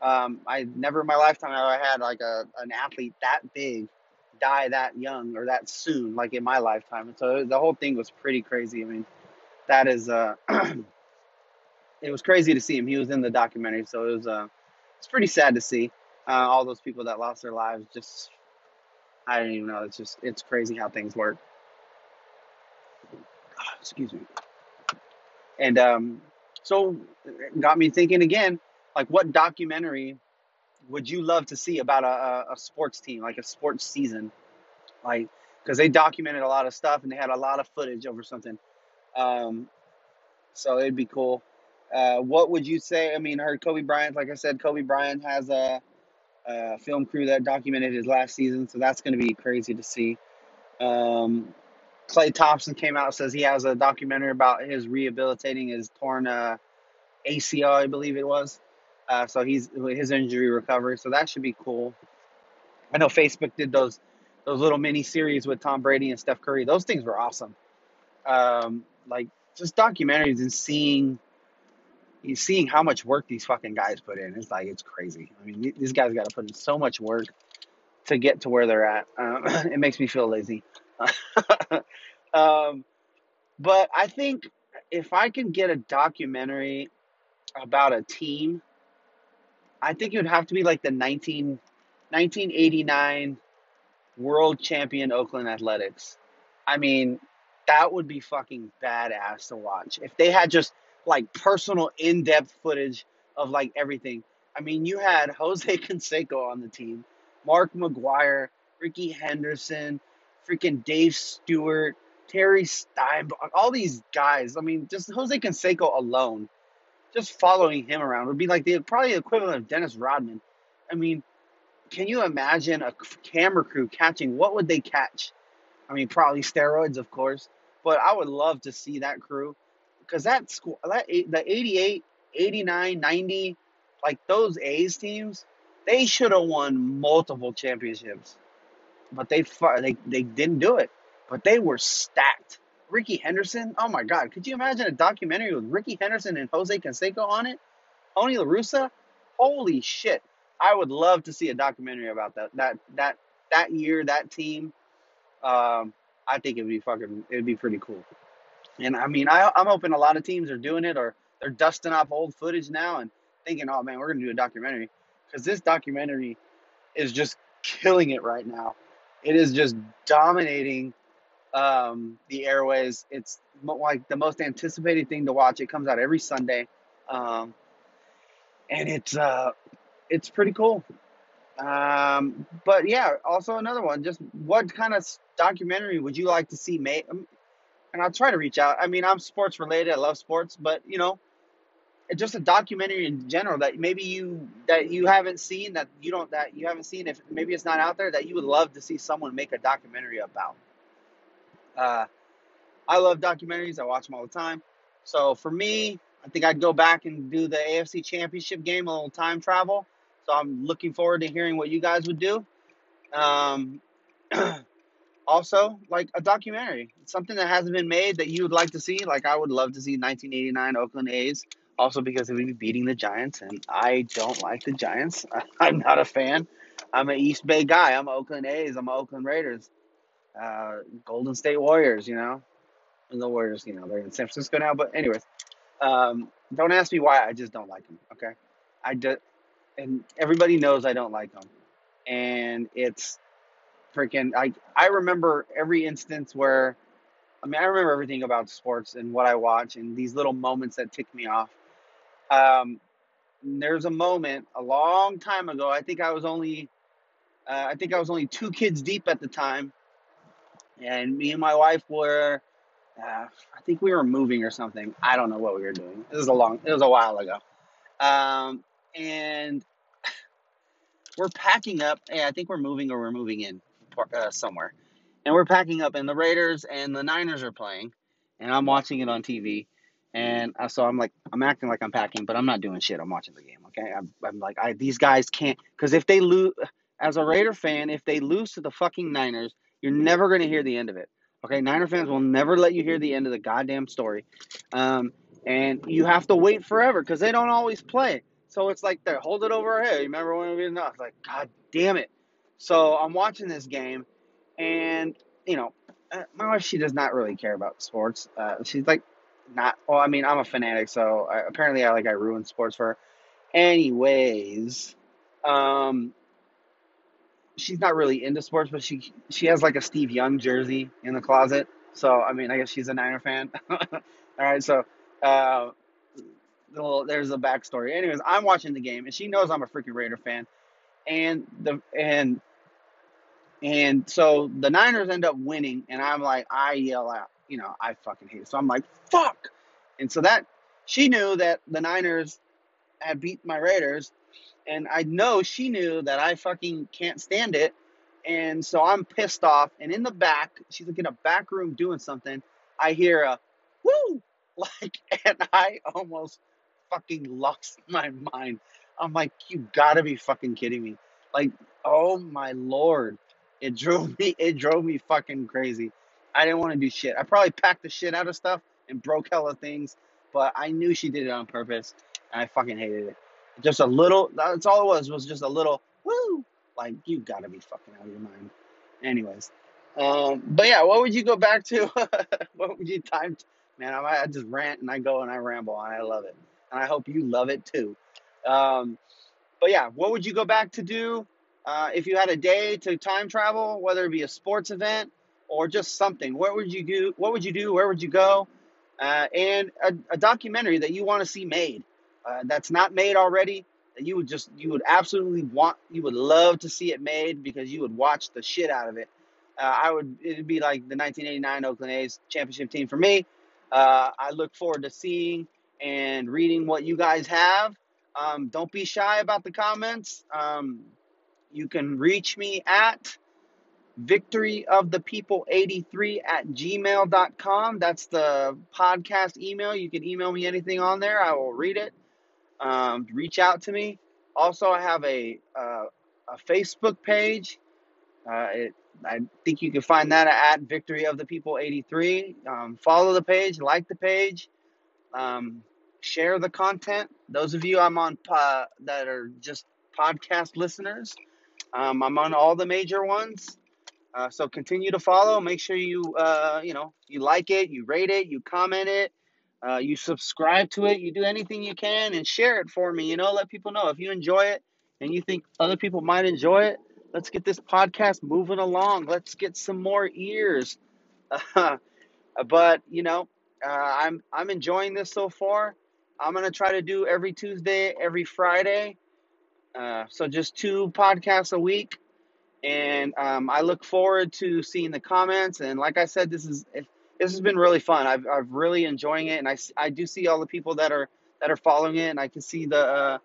Speaker 1: Um, I never in my lifetime have I had like a an athlete that big die that young or that soon, like in my lifetime. And so the whole thing was pretty crazy. I mean, that is uh, it was crazy to see him. He was in the documentary, so it was uh, it's pretty sad to see uh, all those people that lost their lives. Just I don't even know. It's just it's crazy how things work. Excuse me. And um, so got me thinking again, like what documentary would you love to see about a, a, sports team, like a sports season? Like, because they documented a lot of stuff and they had a lot of footage over something. Um, so it'd be cool. Uh, what would you say? I mean, I heard Kobe Bryant, like I said, Kobe Bryant has a, a film crew that documented his last season, so that's going to be crazy to see. Um, Klay Thompson came out says he has a documentary about his rehabilitating his torn uh, ACL, I believe it was. Uh, so he's his injury recovery. So that should be cool. I know Facebook did those those little mini series with Tom Brady and Steph Curry. Those things were awesome. Um, like just documentaries and seeing you seeing how much work these fucking guys put in. It's like it's crazy. I mean, these guys got to put in so much work to get to where they're at. Um, it makes me feel lazy. um, but I think if I can get a documentary about a team, I think it would have to be like the 19, 1989 world champion Oakland Athletics. I mean, that would be fucking badass to watch. If they had just like personal in depth footage of like everything. I mean, you had Jose Canseco on the team, Mark McGwire, Rickey Henderson, freaking Dave Stewart, Terry Steinbach, all these guys. I mean, just Jose Canseco alone, just following him around would be like the probably the equivalent of Dennis Rodman. I mean, can you imagine a camera crew catching? What would they catch? I mean, probably steroids, of course, but I would love to see that crew because that school, that the 88, 89, 90, like those A's teams, they should have won multiple championships, but they they they didn't do it. But they were stacked. Rickey Henderson, oh my God, could you imagine a documentary with Rickey Henderson and Jose Canseco on it? Tony La Russa, holy shit! I would love to see a documentary about that that that that year, that team. Um, I think it'd be fucking it'd be pretty cool. And I mean, I, I'm hoping a lot of teams are doing it or they're dusting off old footage now and thinking, oh man, we're gonna do a documentary because this documentary is just killing it right now. It is just dominating um, the airways. It's like the most anticipated thing to watch. It comes out every Sunday, um, and it's uh, it's pretty cool. Um, but yeah, also another one. Just what kind of documentary would you like to see made? And I'll try to reach out. I mean, I'm sports related. I love sports, but you know, just a documentary in general that maybe you that you haven't seen that you don't that you haven't seen if maybe it's not out there that you would love to see someone make a documentary about. Uh, I love documentaries. I watch them all the time. So for me, I think I'd go back and do the AFC Championship game, a little time travel. So I'm looking forward to hearing what you guys would do. Um, also, like a documentary, something that hasn't been made that you would like to see. Like I would love to see 1989 Oakland A's. Also because we'd be beating the Giants, and I don't like the Giants. I'm not a fan. I'm an East Bay guy. I'm Oakland A's. I'm Oakland Raiders. Uh, Golden State Warriors, you know. And the Warriors, you know, they're in San Francisco now. But anyways, um, don't ask me why. I just don't like them. Okay, I do, and everybody knows I don't like them. And it's freaking. I I remember every instance where, I mean, I remember everything about sports and what I watch and these little moments that tick me off. Um, there's a moment a long time ago. I think I was only, uh, I think I was only two kids deep at the time, and me and my wife were uh, I think we were moving or something. I don't know what we were doing. It was a long, it was a while ago. Um, and we're packing up. Yeah, I think we're moving or we're moving in uh, somewhere. And we're packing up, and the Raiders and the Niners are playing, and I'm watching it on TV. And so I'm like, I'm acting like I'm packing, but I'm not doing shit. I'm watching the game. Okay, I'm, I'm like, I, these guys can't, because if they lose, as a Raider fan, if they lose to the fucking Niners, you're never to hear the end of it. Okay, Niner fans will never let you hear the end of the goddamn story. Um, and you have to wait forever because they don't always play. So it's like they hold it over our head. You remember when we did Like, God damn it. So I'm watching this game, and you know, uh, my wife she does not really care about sports. Uh, she's like not. Well, I mean, I'm a fanatic, so I, apparently I like I ruin sports for her. Anyways, um, she's not really into sports, but she she has like a Steve Young jersey in the closet. So I mean, I guess she's a Niner fan. All right, so uh, little, there's a backstory. Anyways, I'm watching the game, and she knows I'm a freaking Raider fan, and the and and so the Niners end up winning, and I'm like, I yell out, you know, I fucking hate it. So I'm like, fuck, and so that she knew that the Niners had beat my Raiders, and I know she knew that I fucking can't stand it. And so I'm pissed off. And in the back, she's like in a back room doing something. I hear a woo, like, and I almost fucking lost my mind. I'm like, you gotta be fucking kidding me. Like, oh my lord. It drove me, it drove me fucking crazy. I didn't want to do shit. I probably packed the shit out of stuff and broke hella things, but I knew she did it on purpose, and I fucking hated it. Just a little. That's all it was. Was just a little woo. Like you gotta be fucking out of your mind. Anyways, um, but yeah, what would you go back to? what would you time? Man, I, I just rant and I go and I ramble and I love it, and I hope you love it too. Um, but yeah, what would you go back to do uh, if you had a day to time travel, whether it be a sports event or just something? What would you do? What would you do? Where would you go? Uh, and a, a documentary that you want to see made uh, that's not made already that you would just you would absolutely want you would love to see it made because you would watch the shit out of it. Uh, I would it'd be like the 1989 Oakland A's championship team for me. Uh, I look forward to seeing and reading what you guys have. Um, don't be shy about the comments. Um, you can reach me at victoryofthepeople83 at gmail.com. That's the podcast email. You can email me anything on there. I will read it. Um, reach out to me. Also, I have a, uh, a Facebook page. Uh, it, I think you can find that at Victory of the People 83. Um, follow the page, like the page, um, share the content. Those of you I'm on uh, that are just podcast listeners, um, I'm on all the major ones. Uh, so continue to follow. Make sure you uh, you know you like it, you rate it, you comment it, uh, you subscribe to it. You do anything you can and share it for me. You know, let people know if you enjoy it and you think other people might enjoy it. Let's get this podcast moving along. Let's get some more ears. but you know, uh, I'm I'm enjoying this so far. I'm gonna try to do every Tuesday, every Friday. Uh, so just two podcasts a week, and um, I look forward to seeing the comments. And like I said, this is this has been really fun. I've I've really enjoying it, and I, I do see all the people that are that are following it, and I can see the uh,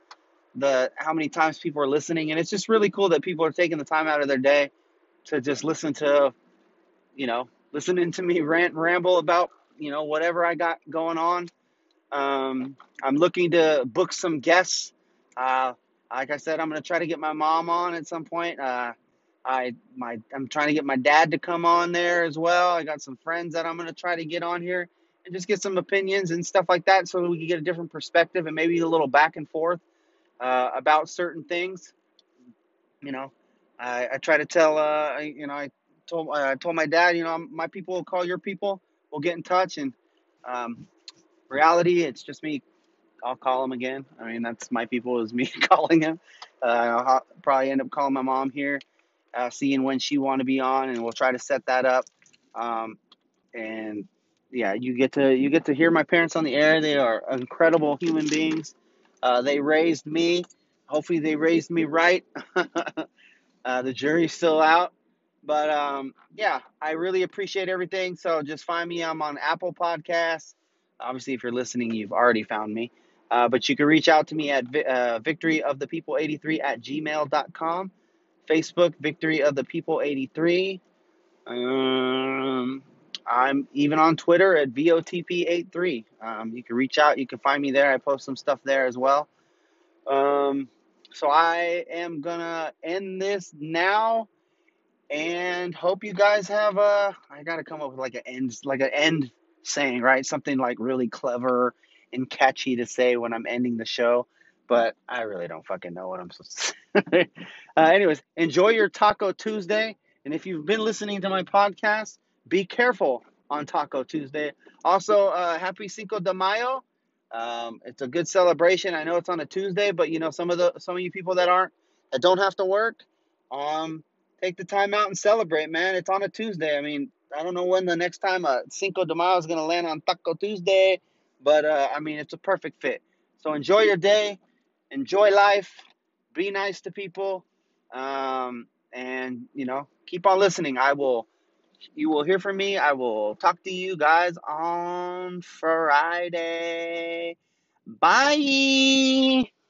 Speaker 1: the how many times people are listening, and it's just really cool that people are taking the time out of their day to just listen to, you know, listening to me rant ramble about you know whatever I got going on. Um, I'm looking to book some guests. Uh, like I said, I'm gonna try to get my mom on at some point. Uh, I my I'm trying to get my dad to come on there as well. I got some friends that I'm gonna try to get on here and just get some opinions and stuff like that, so we can get a different perspective and maybe a little back and forth uh, about certain things. You know, I, I try to tell. Uh, you know, I told I told my dad. You know, my people will call your people. We'll get in touch and. Um, reality, it's just me. I'll call him again. I mean, that's my people is me calling him. Uh, I'll probably end up calling my mom here uh, seeing when she want to be on, and we'll try to set that up. Um, and yeah, you get to you get to hear my parents on the air. They are incredible human beings. Uh, they raised me. Hopefully, they raised me right. uh, the jury's still out, but um, yeah, I really appreciate everything. So just find me. I'm on Apple Podcasts. Obviously, if you're listening, you've already found me. Uh, but you can reach out to me at uh, victoryofthepeople83 at gmail.com. Facebook, Victory of the People 83. Um, I'm even on Twitter at VOTP83. Um, you can reach out. You can find me there. I post some stuff there as well. Um, so I am going to end this now and hope you guys have a. I got to come up with like an end, like an end saying, right? Something like really clever and catchy to say when I'm ending the show but I really don't fucking know what I'm supposed to say. uh, anyways, enjoy your Taco Tuesday. And if you've been listening to my podcast, be careful on Taco Tuesday. Also, uh, happy Cinco de Mayo. Um, it's a good celebration. I know it's on a Tuesday, but you know some of the some of you people that aren't that don't have to work, um, take the time out and celebrate, man. It's on a Tuesday. I mean, I don't know when the next time a Cinco de Mayo is gonna land on Taco Tuesday, but uh, I mean it's a perfect fit. So enjoy your day enjoy life, be nice to people, um, and you know, keep on listening. I will, you will hear from me. I will talk to you guys on Friday. Bye.